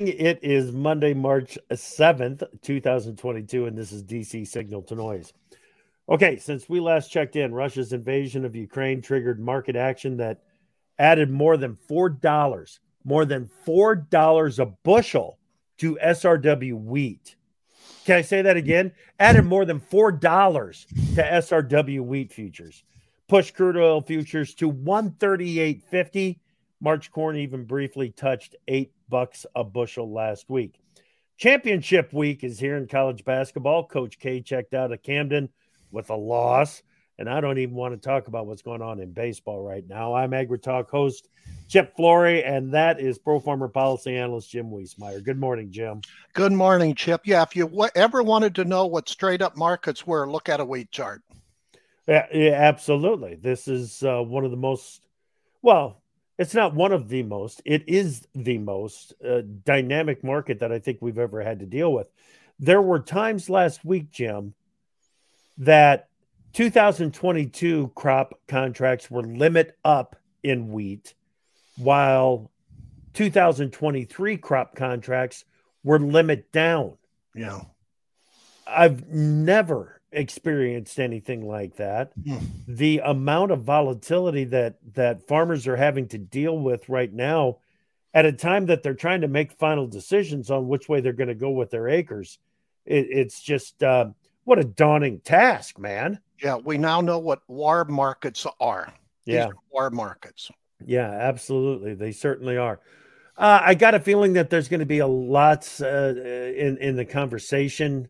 It is Monday, March 7th, 2022, and this is DC Signal to Noise. Okay, since we last checked in, Russia's invasion of Ukraine triggered market action that added more than $4, more than $4 a bushel to SRW wheat. Can I say that again? Added more than $4 to SRW wheat futures. Pushed crude oil futures to 138.50. March corn even briefly touched 8 bucks a bushel last week. Championship week is here in college basketball. Coach K checked out of Cameron with a loss. And I don't even want to talk about what's going on in baseball right now. I'm AgriTalk host Chip Flory, and that is Pro Farmer Policy Analyst Jim Wiesemeyer. Good morning, Jim. Good morning, Chip. Yeah, if you ever wanted to know what straight up markets were, look at a wheat chart. Yeah, yeah absolutely. This is uh, one of the most, well, it's not one of the most, it is the most uh, dynamic market that I think we've ever had to deal with. There were times last week, Jim, that 2022 crop contracts were limit up in wheat, while 2023 crop contracts were limit down. Yeah. I've never experienced anything like that. Mm. The amount of volatility that that farmers are having to deal with right now at a time that they're trying to make final decisions on which way they're going to go with their acres, it, it's just uh, what a daunting task, man. Yeah, we now know what war markets are. Yeah, are war markets. Yeah, absolutely, they certainly are. Uh, I got a feeling that there's going to be a lot uh, in in the conversation.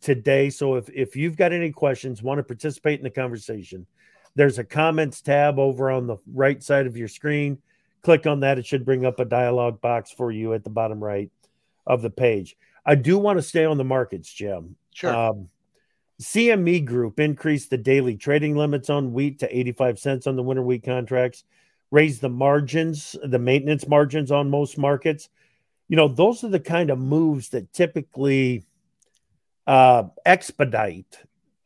Today. So if, if you've got any questions, want to participate in the conversation, there's a comments tab over on the right side of your screen. Click on that. It should bring up a dialog box for you at the bottom right of the page. I do want to stay on the markets, Jim. Sure. Um, CME Group increased the daily trading limits on wheat to 85 cents on the winter wheat contracts, raised the margins, the maintenance margins on most markets. You know, those are the kind of moves that typically uh, expedite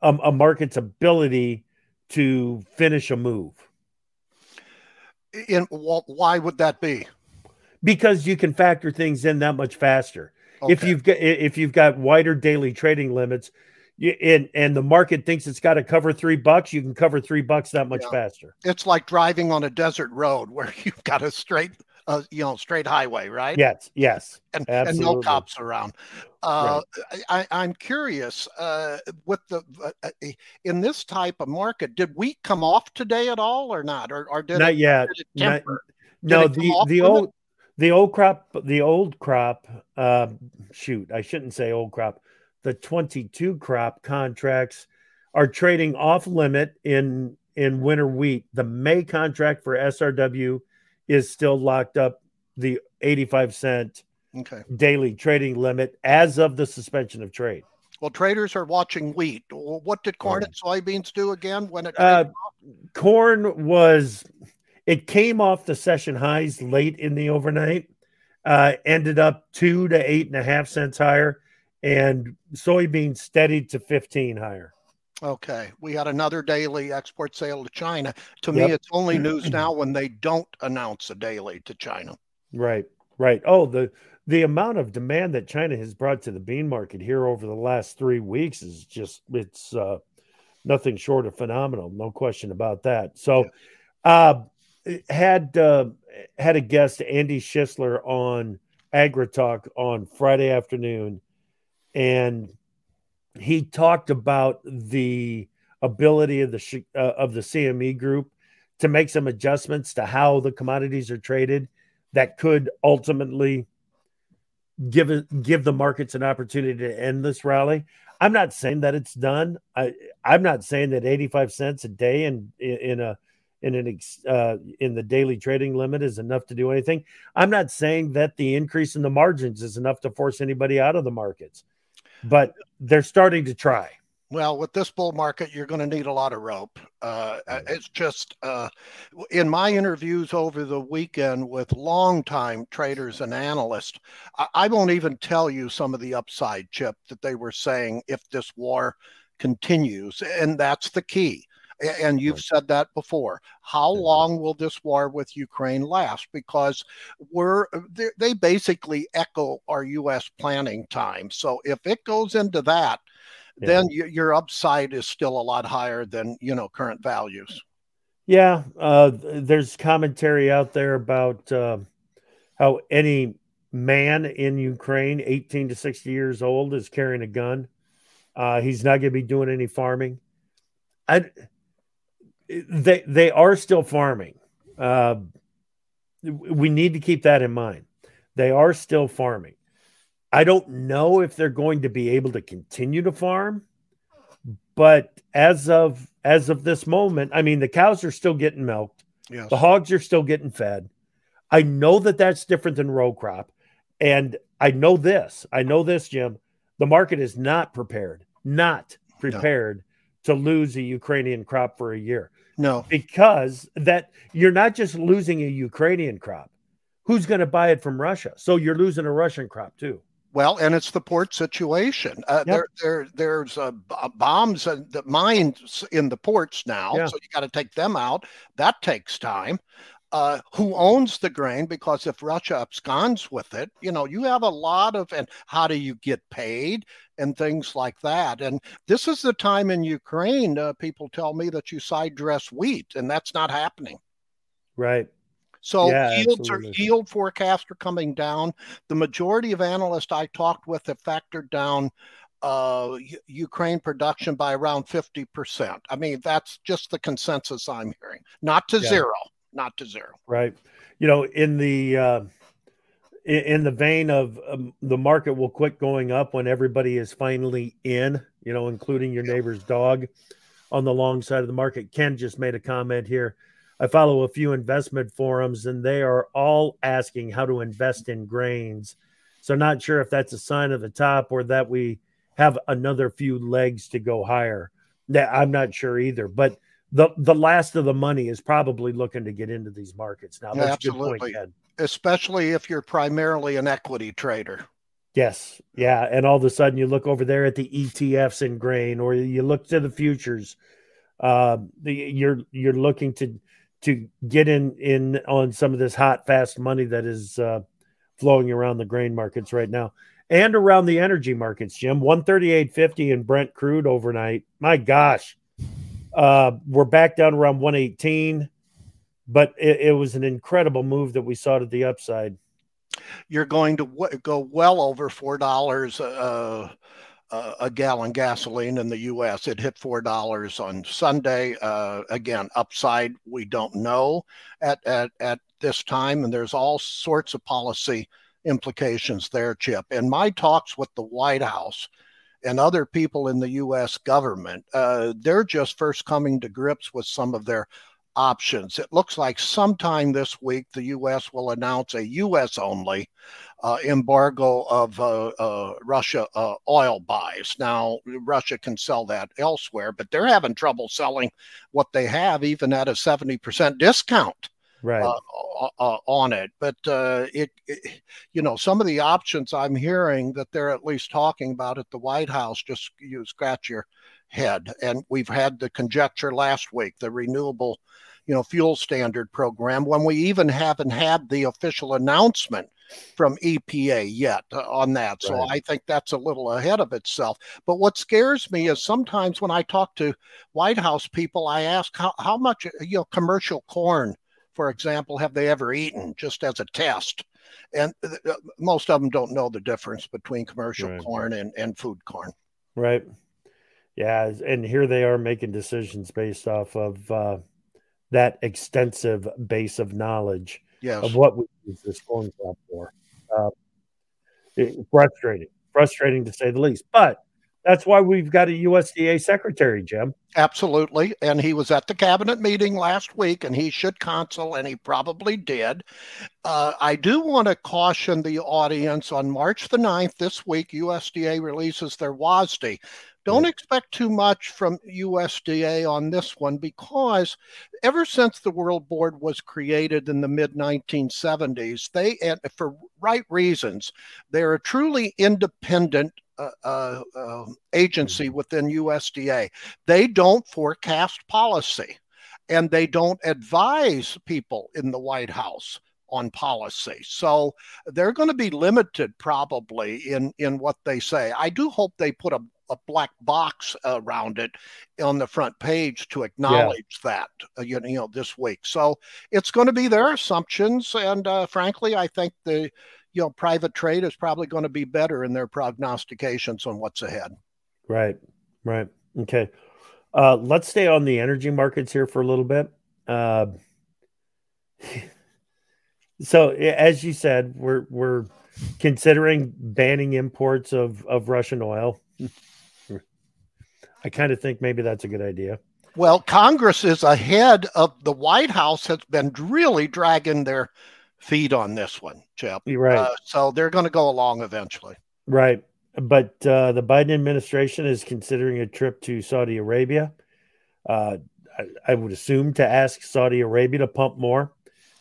a, a market's ability to finish a move. In why would that be? Because you can factor things in that much faster. Okay. If you've got if you've got wider daily trading limits, you, and and the market thinks it's got to cover three bucks, you can cover three bucks that much yeah. faster. It's like driving on a desert road where you've got a straight uh, you know, straight highway, right? Yes, yes, and, and no cops around. Uh, right. I, am curious uh, with the uh, uh, in this type of market, did wheat come off today at all, or not, or, or did not it, yet? Did not, no, the the old it? the old crop, the old crop. Uh, shoot, I shouldn't say old crop. The 22 crop contracts are trading off limit in in winter wheat. The May contract for SRW is still locked up the 85 cent okay. daily trading limit as of the suspension of trade. Well, traders are watching wheat. What did corn and soybeans do again when it? Uh, corn was it came off the session highs late in the overnight, uh, ended up two to eight and a half cents higher, and soybeans steadied to fifteen higher. Okay. We had another daily export sale to China. To yep. me, it's only news now when they don't announce a daily to China. Right. Right. Oh, the the amount of demand that China has brought to the bean market here over the last three weeks is just it's uh, nothing short of phenomenal. No question about that. So, uh, had uh, had a guest Andy Shissler on AgriTalk on Friday afternoon, and he talked about the ability of the uh, of the CME group to make some adjustments to how the commodities are traded that could ultimately give give the markets an opportunity to end this rally. I'm not saying that it's done. I I'm not saying that 85 cents a day in in a in an uh, in the daily trading limit is enough to do anything. I'm not saying that the increase in the margins is enough to force anybody out of the markets but they're starting to try. Well, with this bull market, you're going to need a lot of rope. Uh, it's just uh, in my interviews over the weekend with longtime traders and analysts, I, I won't even tell you some of the upside chip that they were saying if this war continues, and that's the key. And you've said that before. How long will this war with Ukraine last? Because we're they basically echo our U.S. planning time. So if it goes into that, yeah. then your upside is still a lot higher than you know current values. Yeah, uh, there's commentary out there about uh, how any man in Ukraine, 18 to 60 years old, is carrying a gun. Uh, he's not going to be doing any farming. I, they they are still farming. Uh, we need to keep that in mind. They are still farming. I don't know if they're going to be able to continue to farm, but as of as of this moment, I mean the cows are still getting milked. Yes. The hogs are still getting fed. I know that that's different than row crop, and I know this. I know this, Jim. The market is not prepared, not prepared no. to lose a Ukrainian crop for a year. No. Because that you're not just losing a Ukrainian crop. Who's going to buy it from Russia? So you're losing a Russian crop too. Well, and it's the port situation. Uh, yep. There, there, there's uh, bombs and the mines in the ports now, yeah. so you got to take them out. That takes time. Uh, who owns the grain? Because if Russia absconds with it, you know, you have a lot of, and how do you get paid? and things like that. And this is the time in Ukraine, uh, people tell me that you side dress wheat, and that's not happening. Right. So yeah, yields are yield forecasts are coming down. The majority of analysts I talked with have factored down uh, Ukraine production by around 50%. I mean, that's just the consensus I'm hearing. Not to yeah. zero, not to zero. Right. You know, in the uh, in the vein of um, the market will quit going up when everybody is finally in, you know, including your neighbor's dog on the long side of the market. Ken just made a comment here. I follow a few investment forums and they are all asking how to invest in grains. So, not sure if that's a sign of the top or that we have another few legs to go higher. I'm not sure either, but the the last of the money is probably looking to get into these markets now. That's yeah, absolutely. point, especially if you're primarily an equity trader. Yes. Yeah. And all of a sudden you look over there at the ETFs in grain or you look to the futures. Uh, the, you're you're looking to to get in in on some of this hot fast money that is uh, flowing around the grain markets right now and around the energy markets jim 138.50 in brent crude overnight my gosh uh, we're back down around 118 but it, it, was an incredible move that we saw to the upside. You're going to w- go well over four dollars uh, uh, a gallon gasoline in the U.S. It hit four dollars on Sunday. Uh, again, upside we don't know at, at at this time, and there's all sorts of policy implications there, Chip. In my talks with the White House and other people in the U.S. government, uh, they're just first coming to grips with some of their options. It looks like sometime this week the U.S. will announce a U.S. only uh, embargo of uh, uh, Russia uh, oil buys. Now, Russia can sell that elsewhere, but they're having trouble selling what they have, even at a 70% discount. Right. Uh, uh, on it, but it, it, you know, some of the options I'm hearing that they're at least talking about at the White House, just you scratch your head. And we've had the conjecture last week, the renewable you know fuel standard program when we even haven't had the official announcement from EPA yet uh, on that. So right. I think that's a little ahead of itself. But what scares me is sometimes when I talk to White House people, I ask how, how much, you know, commercial corn, for example, have they ever eaten just as a test? And uh, uh most of them don't know the difference between commercial right. corn and, and food corn. Right. Yeah. And here they are making decisions based off of, uh, that extensive base of knowledge yes. of what we use this corn crop for. Uh, frustrating, frustrating to say the least. But that's why we've got a USDA secretary, Jim. Absolutely. And he was at the cabinet meeting last week and he should counsel, and he probably did. Uh, I do want to caution the audience on March the 9th this week, USDA releases their WASDE. don't expect too much from USDA on this one because ever since the World Board was created in the mid 1970s, they, and for right reasons, they're a truly independent uh, uh, um, agency within USDA. They don't forecast policy and they don't advise people in the White House on policy. So they're going to be limited probably in in what they say. I do hope they put a, a black box around it on the front page to acknowledge yeah. that uh, you, know, you know this week. So it's going to be their assumptions, and uh, frankly, I think the you know private trade is probably going to be better in their prognostications on what's ahead. Right. Right. Okay. Uh, let's stay on the energy markets here for a little bit. Uh, so, as you said, we're we're considering banning imports of of Russian oil. I kind of think maybe that's a good idea. Well, Congress is ahead of the White House has been really dragging their feet on this one, Chip. You're right. Uh, so they're going to go along eventually. Right. But uh, the Biden administration is considering a trip to Saudi Arabia. Uh, I, I, would assume to ask Saudi Arabia to pump more.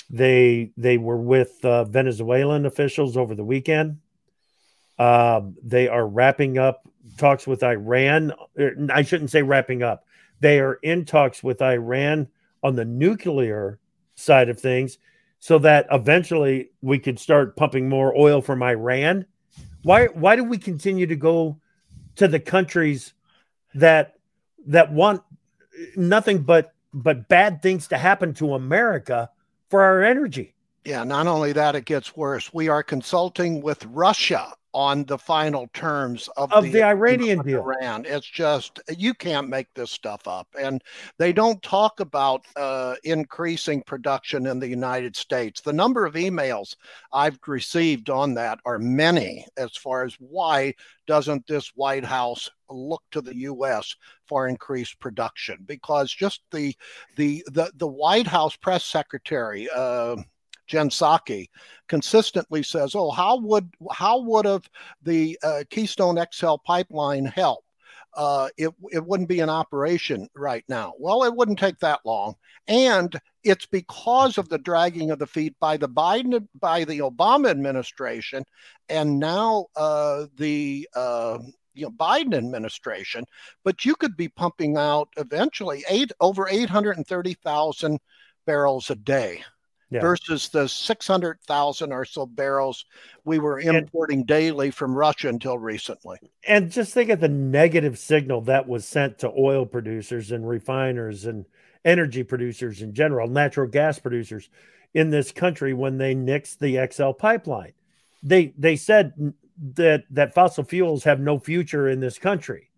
They they were with uh, Venezuelan officials over the weekend. Um, they are wrapping up talks with Iran. Er, I shouldn't say wrapping up. They are in talks with Iran on the nuclear side of things, so that eventually we could start pumping more oil from Iran. Why why do we continue to go to the countries that that want nothing but but bad things to happen to America for our energy. Yeah, not only that, it gets worse. We are consulting with Russia on the final terms of, of the, the Iranian deal. Iran. It's just you can't make this stuff up, and they don't talk about uh, increasing production in the United States. The number of emails I've received on that are many. As far as why doesn't this White House look to the U.S. for increased production? Because just the the the, the White House press secretary. Uh, Jen Psaki, consistently says, "Oh, how would how would have the uh, Keystone XL pipeline help? Uh, it it wouldn't be in operation right now. Well, it wouldn't take that long, and it's because of the dragging of the feet by the Biden by the Obama administration, and now uh, the uh, you know Biden administration. But you could be pumping out eventually eight over eight hundred and thirty thousand barrels a day yeah. versus the 600,000 or so barrels we were importing and, daily from Russia until recently. And just think of the negative signal that was sent to oil producers and refiners and energy producers in general, natural gas producers in this country when they nixed the XL pipeline. They they said that that fossil fuels have no future in this country.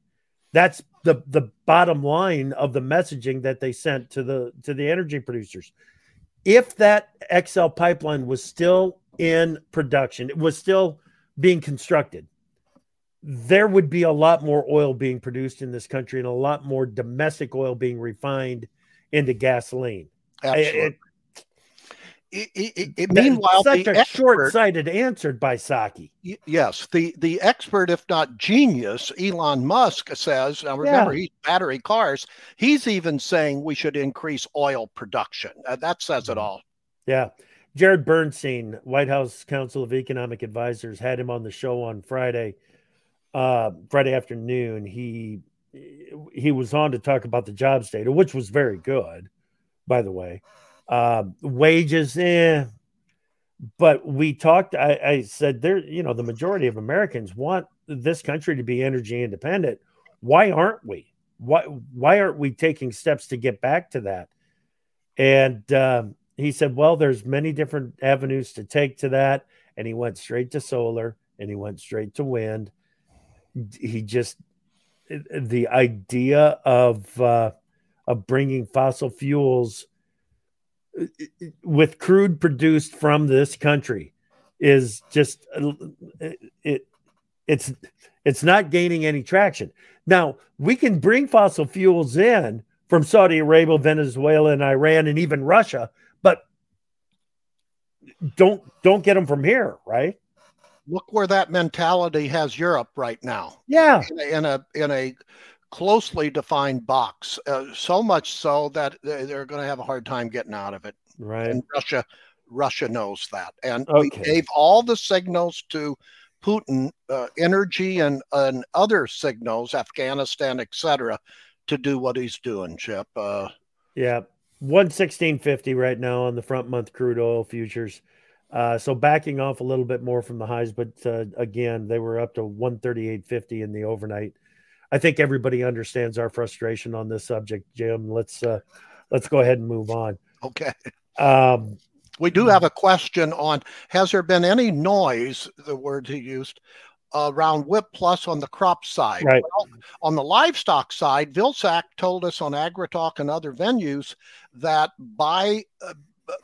That's the the bottom line of the messaging that they sent to the to the energy producers if that XL pipeline was still in production, it was still being constructed, there would be a lot more oil being produced in this country and a lot more domestic oil being refined into gasoline. Absolutely. It, it, it, it, meanwhile, such a short-sighted answer by Psaki. Yes, the the expert, if not genius, Elon Musk says. Now remember, yeah. he's battery cars. He's even saying we should increase oil production. Uh, that says it mm-hmm. all. Yeah, Jared Bernstein, White House Council of Economic Advisors, had him on the show on Friday, uh, Friday afternoon. He he was on to talk about the jobs data, which was very good, by the way. Uh, wages, eh. But we talked. I, I said there. You know, the majority of Americans want this country to be energy independent. Why aren't we? Why why aren't we taking steps to get back to that? And um, he said, well, there's many different avenues to take to that. And he went straight to solar and he went straight to wind. He just the idea of uh, of bringing fossil fuels with crude produced from this country is just it it's it's not gaining any traction. Now, we can bring fossil fuels in from Saudi Arabia, Venezuela, and Iran, and even Russia, but don't don't get them from here, right? Look where that mentality has Europe right now. Yeah, in a in a, in a closely defined box, uh, so much so that they're going to have a hard time getting out of it. Right. And Russia, Russia knows that, and okay. we gave all the signals to Putin uh, energy and, and other signals, Afghanistan, etc., to do what he's doing, Chip. Uh, yeah, one sixteen fifty right now on the front month crude oil futures. Uh, so backing off a little bit more from the highs, but uh, again, they were up to one thirty eight fifty in the overnight. I think everybody understands our frustration on this subject, Jim. Let's uh, let's go ahead and move on. Okay. Um, we do have a question on Has there been any noise, the word he used, around WHIP Plus on the crop side? Right. Well, on the livestock side, Vilsack told us on AgriTalk and other venues that by uh,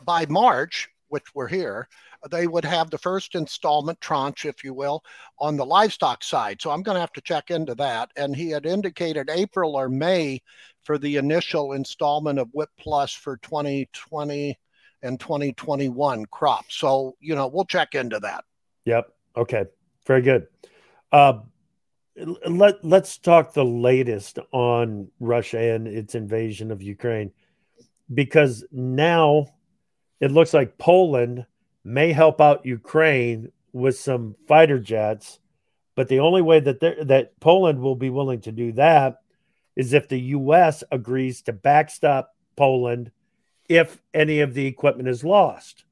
by March, which we're here, they would have the first installment tranche, if you will, on the livestock side. So I'm going to have to check into that. And he had indicated April or May for the initial installment of WHIP Plus for 2020 and 2021 crop. So, you know, we'll check into that. Yep. Okay. Very good. Uh, let let's talk the latest on Russia and its invasion of Ukraine, because now it looks like Poland may help out Ukraine with some fighter jets, but the only way that that Poland will be willing to do that is if the U.S. agrees to backstop Poland if any of the equipment is lost.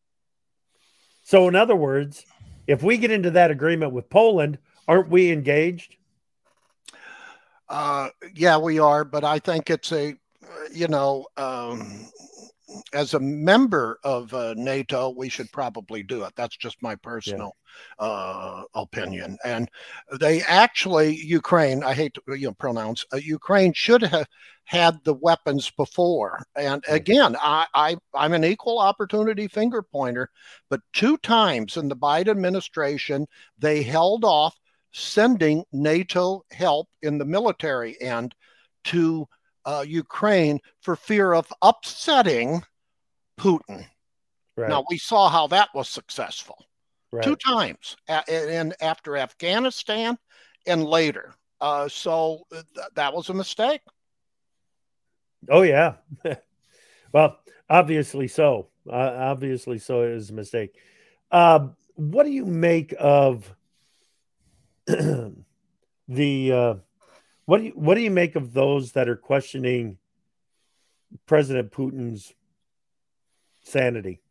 So, in other words, if we get into that agreement with Poland, aren't we engaged? Uh, yeah, we are, but I think it's a, you know, um, as a member of uh, NATO, we should probably do it. That's just my personal yeah. uh, opinion. And they actually, Ukraine, I hate to you know, pronounce, uh, Ukraine should have had the weapons before. And again, I, I, I'm an equal opportunity finger pointer, but two times in the Biden administration, they held off sending NATO help in the military end to uh, Ukraine for fear of upsetting Putin. Right. Now we saw how that was successful right. two times, and after Afghanistan and later. Uh, so th- that was a mistake. Oh yeah, well, obviously so. Uh, obviously so It was a mistake. Uh, what do you make of the uh, what do you what do you make of those that are questioning President Putin's sanity?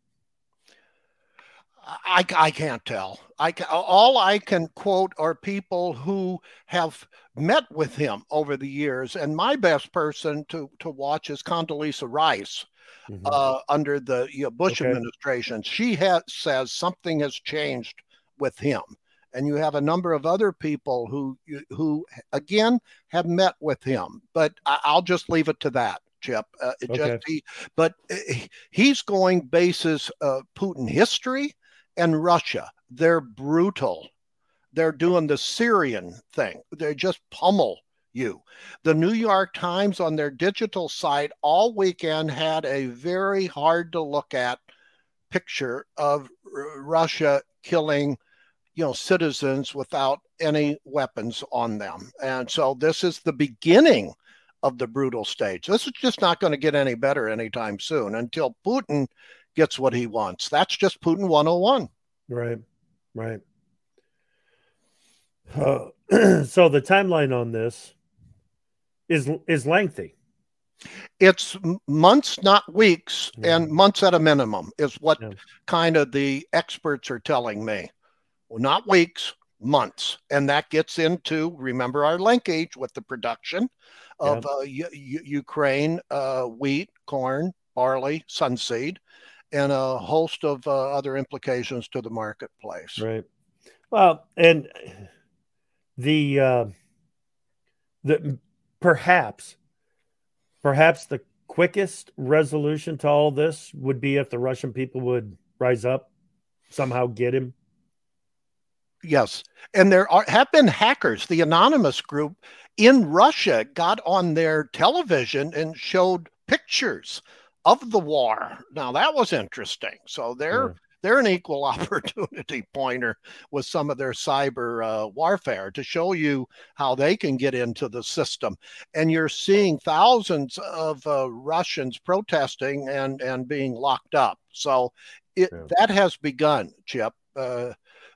I, I can't tell. I can, all I can quote are people who have met with him over the years, and my best person to to watch is Condoleezza Rice. Mm-hmm. Uh, under the you know, Bush okay. administration, she has says something has changed with him, and you have a number of other people who who again have met with him. But I, will just leave it to that. Chip. Uh, okay. just, he, but uh, he's going basis uh, Putin history and Russia. They're brutal. They're doing the Syrian thing. They just pummel you. The New York Times on their digital site all weekend had a very hard to look at picture of R- Russia killing you know citizens without any weapons on them and so this is the beginning of the brutal stage. This is just not going to get any better anytime soon until Putin gets what he wants. That's just Putin 101. Right, right. Uh, so the timeline on this is is lengthy. It's months, not weeks, yeah. and months at a minimum is what yeah. kind of the experts are telling me. Well, not weeks, months, and that gets into remember our linkage with the production of uh, Ukraine uh, wheat, corn, barley, sunseed, and a host of uh, other implications to the marketplace. Right. Well, and the uh, the perhaps perhaps the quickest resolution to all this would be if the Russian people would rise up, somehow get him. Yes, and there are have been hackers. The anonymous group in Russia got on their television and showed pictures of the war. Now that was interesting. So they're yeah. they're an equal opportunity pointer with some of their cyber uh, warfare to show you how they can get into the system. And you're seeing thousands of uh, Russians protesting and and being locked up. So it, yeah. that has begun, Chip. Uh,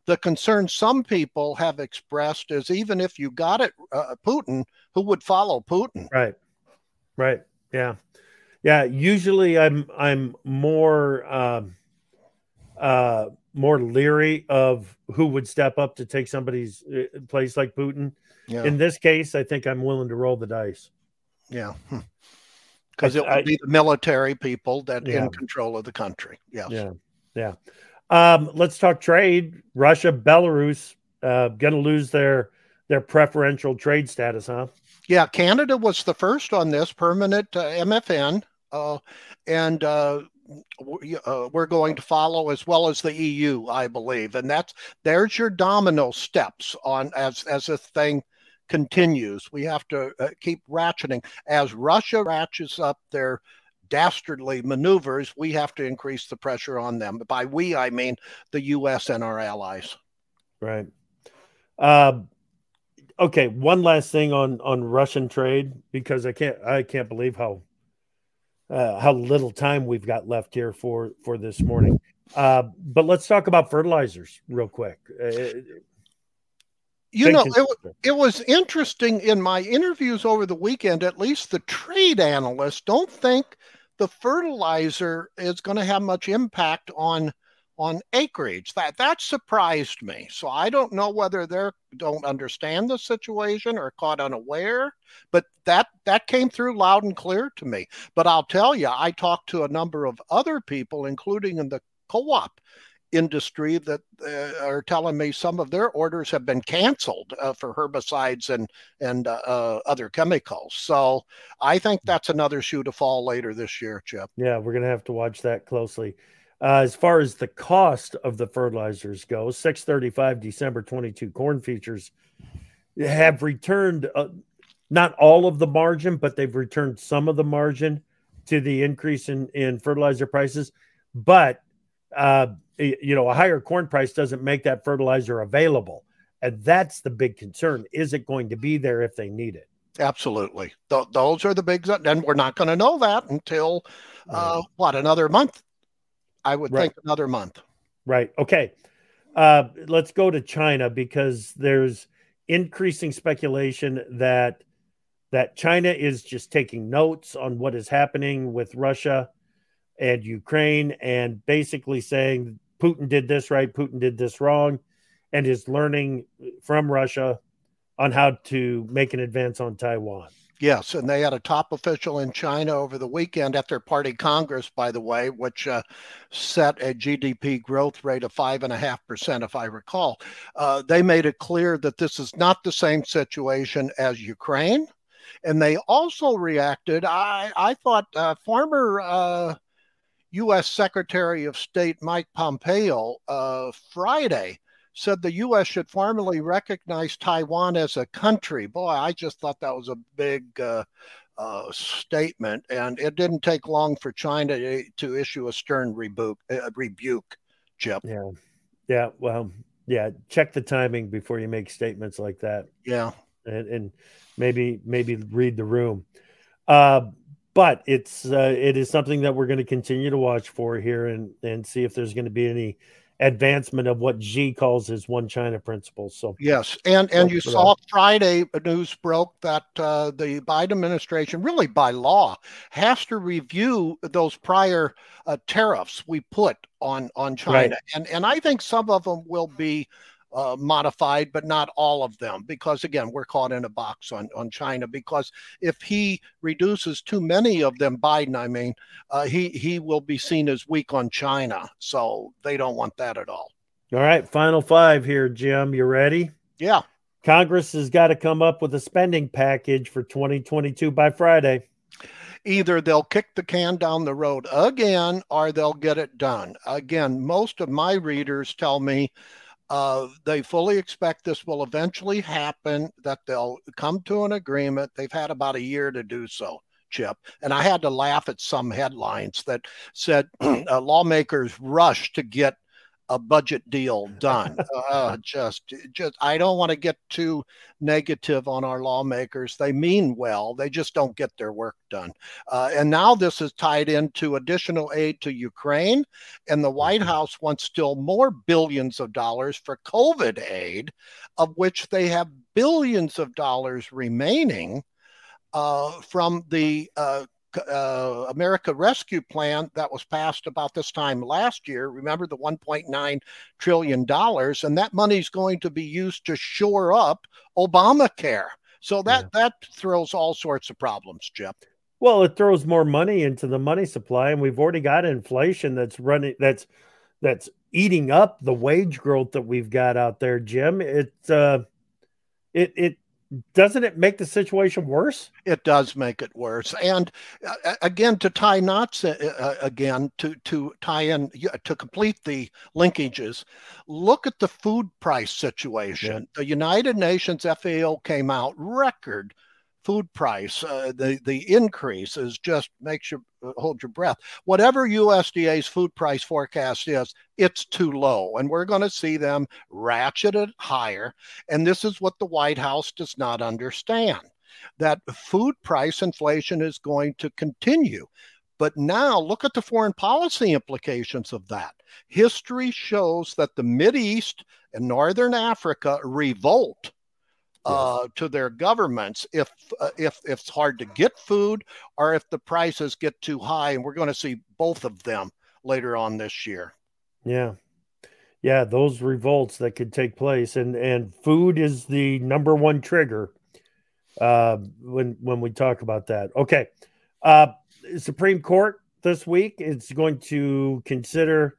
the concern some people have expressed is even if you got it, uh, Putin, who would follow Putin? Right, right, yeah, yeah. Usually, I'm I'm more um, uh, more leery of who would step up to take somebody's uh, place like Putin. Yeah. In this case, I think I'm willing to roll the dice. Yeah. Because it would I, be the military people that yeah. in control of the country. Yes. Yeah. Yeah. Um, let's talk trade. Russia, Belarus, uh, going to lose their their preferential trade status, huh? Yeah, Canada was the first on this permanent uh, MFN, uh, and uh, uh, we're going to follow as well as the EU, I believe, and that's there's your domino steps on as as this thing continues. We have to uh, keep ratcheting as Russia ratchets up their dastardly maneuvers. We have to increase the pressure on them. By we, I mean the U.S. and our allies. Right. Uh, okay. One last thing on on Russian trade because I can't I can't believe how uh, how little time we've got left here for for this morning. Uh, but let's talk about fertilizers real quick. Uh, you know, it, it was interesting in my interviews over the weekend. At least the trade analysts don't think the fertilizer is going to have much impact on on acreage. That that surprised me. So I don't know whether they don't understand the situation or caught unaware, but that that came through loud and clear to me. But I'll tell you, I talked to a number of other people, including in the co-op industry, that uh, are telling me some of their orders have been canceled uh, for herbicides and and uh, uh other chemicals. So I think that's another shoe to fall later this year, Chip. Yeah, we're gonna have to watch that closely. Uh, as far as the cost of the fertilizers go, 635 December 22 corn futures have returned uh, not all of the margin, but they've returned some of the margin to the increase in, in fertilizer prices. But, uh, you know, a higher corn price doesn't make that fertilizer available. And that's the big concern. Is it going to be there if they need it? Absolutely. Th- those are the big, and we're not going to know that until uh, what another month I would right. think another month. Right. Okay. Uh, let's go to China because there's increasing speculation that that China is just taking notes on what is happening with Russia and Ukraine and basically saying Putin did this right, Putin did this wrong, and is learning from Russia on how to make an advance on Taiwan. Yes, and they had a top official in China over the weekend at their party congress, by the way, which uh, set a GDP growth rate of five and a half percent, if I recall. Uh, they made it clear that this is not the same situation as Ukraine, and they also reacted. I I thought uh, former U.S. Secretary of State Mike Pompeo uh, Friday said the U.S. should formally recognize Taiwan as a country. Boy, I just thought that was a big uh, uh, statement, and it didn't take long for China to, to issue a stern rebuke. Uh, rebuke, Chip. Yeah, yeah. Well, yeah. Check the timing before you make statements like that. Yeah, and, and maybe maybe read the room. Uh, but it's uh, it is something that we're going to continue to watch for here and and see if there's going to be any advancement of what Xi calls his one China principle. So yes, and and you saw Friday news broke that uh, the Biden administration, really by law, has to review those prior uh, tariffs we put on on China, right. and and I think some of them will be uh, modified, but not all of them, because again, we're caught in a box on, on China. Because if he reduces too many of them, Biden, I mean, uh, he he will be seen as weak on China. So they don't want that at all. All right, final five here, Jim. You ready? Yeah. Congress has got to come up with a spending package for 2022 by Friday. Either they'll kick the can down the road again or they'll get it done. Again, most of my readers tell me uh, they fully expect this will eventually happen, that they'll come to an agreement. They've had about a year to do so, Chip. And I had to laugh at some headlines that said uh, lawmakers rush to get a budget deal done. uh, just, just, I don't want to get too negative on our lawmakers. They mean well, they just don't get their work done. Uh, and now this is tied into additional aid to Ukraine, and the White mm-hmm. House wants still more billions of dollars for COVID aid, of which they have billions of dollars remaining. Uh, from the uh, uh, America Rescue Plan that was passed about this time last year. Remember the 1.9 trillion dollars, and that money is going to be used to shore up Obamacare. So that yeah. that throws all sorts of problems, Jeff. Well, it throws more money into the money supply, and we've already got inflation that's running that's that's eating up the wage growth that we've got out there, Jim. It uh, it it doesn't it make the situation worse? It does make it worse. And uh, again, to tie knots uh, uh again, to, to tie in, to complete the linkages, look at the food price situation. Yeah. The United Nations FAO came out record food price, uh, the the increase is just makes you uh, hold your breath. Whatever USDA's food price forecast is, it's too low, and we're going to see them ratchet it higher. And this is what the White House does not understand: that food price inflation is going to continue. But now look at the foreign policy implications of that. History shows that the Mid East and Northern Africa revolt uh, to their governments if uh, if if it's hard to get food or if the prices get too high, and we're going to see both of them later on this year. Yeah, yeah, those revolts that could take place, and and food is the number one trigger uh, when when we talk about that. Okay, uh, Supreme Court this week is going to consider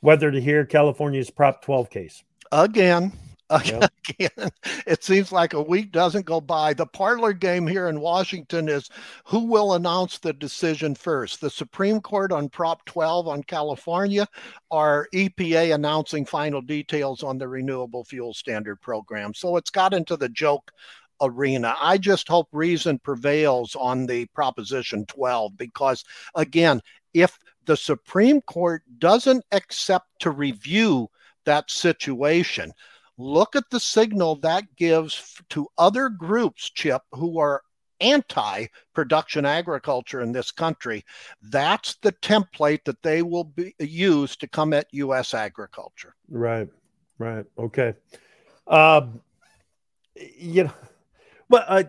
whether to hear California's Prop 12 case again. Again, it seems like a week doesn't go by. The parlor game here in Washington is who will announce the decision first? The Supreme Court on Prop 12 on California or EPA announcing final details on the Renewable Fuel Standard program? So it's got into the joke arena. I just hope reason prevails on the Proposition 12 because, again, if the Supreme Court doesn't accept to review that situation, Look at the signal that gives to other groups, Chip, who are anti production agriculture in this country. That's the template that they will be use to come at U.S. agriculture. Right, right. Okay. Um, you know, well, I,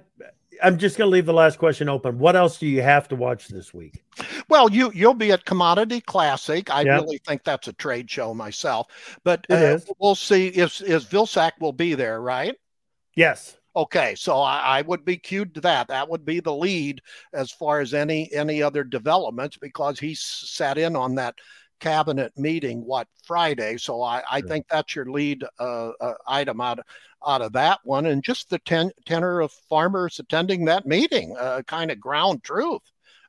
I'm just going to leave the last question open. What else do you have to watch this week? Well, you you'll be at Commodity Classic. I really think that's a trade show myself, but uh, we'll see if if Vilsack will be there, right? Yes. Okay, so I, I, would be cued to that. That would be the lead as far as any any other developments because he sat in on that cabinet meeting what Friday. So I, I think that's your lead uh, uh, item out out of that one, and just the ten, tenor of farmers attending that meeting, uh, kind of ground truth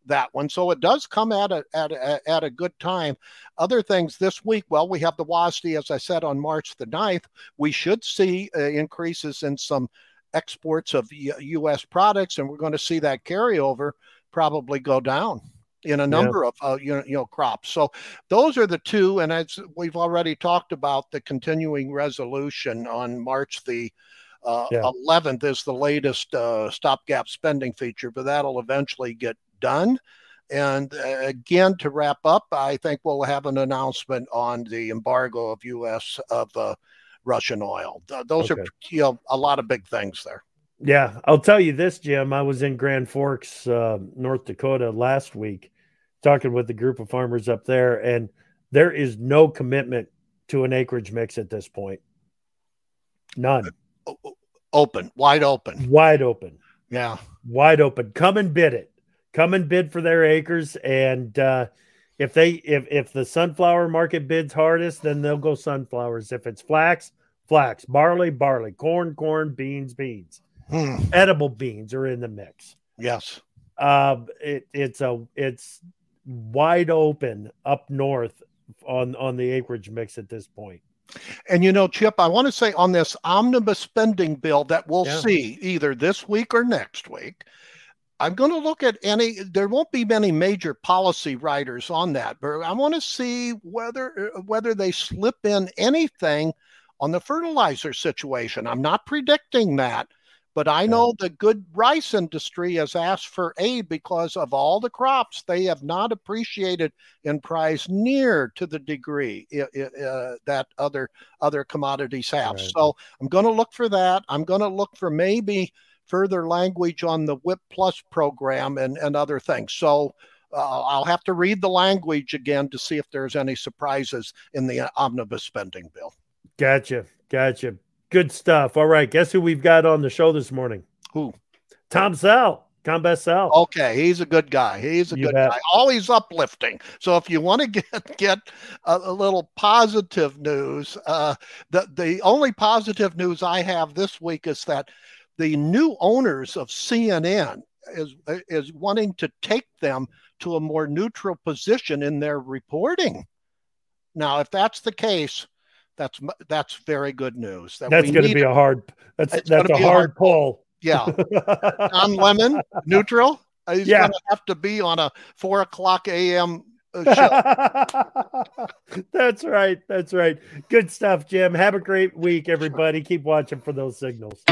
that one. So it does come at a, at a, at a good time. Other things this week, well, we have the WASDE, as I said, on March the 9th. We should see uh, increases in some exports of U- U.S. products, and we're going to see that carryover probably go down in a number yeah. of uh, you, know, you know crops. So those are the two, and as we've already talked about, the continuing resolution on March the uh, yeah. 11th is the latest uh, stopgap spending feature, but that'll eventually get done. And uh, again, to wrap up, I think we'll have an announcement on the embargo of U.S. of uh, Russian oil. those okay. are you know a lot of big things there. Yeah, I'll tell you this, Jim. I was in Grand Forks, uh, North Dakota last week, talking with a group of farmers up there, and there is no commitment to an acreage mix at this point. None. Open, wide open. Wide open. Yeah. Wide open. Come and bid it. Come and bid for their acres. And uh, if they if if the sunflower market bids hardest, then they'll go sunflowers. If it's flax, flax, barley, barley, corn, corn, beans, beans. Hmm. Edible beans are in the mix. Yes. Uh, it, it's a it's wide open up north on on the acreage mix at this point. And you know, Chip, I want to say on this omnibus spending bill that we'll yeah. see either this week or next week, I'm going to look at any. There won't be many major policy writers on that, but I want to see whether uh, whether they slip in anything on the fertilizer situation. I'm not predicting that, but I know the good rice industry has asked for aid because of all the crops they have not appreciated in price near to the degree uh, that other other commodities have. Right. So I'm going to look for that. I'm going to look for maybe further language on the WHIP Plus program and, and other things. So uh, I'll have to read the language again to see if there's any surprises in the omnibus spending bill. Gotcha. Gotcha. Good stuff. All right. Guess who we've got on the show this morning? Who? Tom Sell. Combest Sell. Okay, he's a good guy. He's a you good bet. guy. Always uplifting. So if you want to get get a, a little positive news, uh, the the only positive news I have this week is that the new owners of CNN is is wanting to take them to a more neutral position in their reporting. Now, if that's the case, that's that's very good news. That that's going to be a hard. That's that's a hard, hard pull. Yeah, Don Lemon, neutral. He's yeah. going to have to be on a four o'clock a.m. Uh, show. That's right. That's right. Good stuff, Jim. Have a great week, everybody. Keep watching for those signals.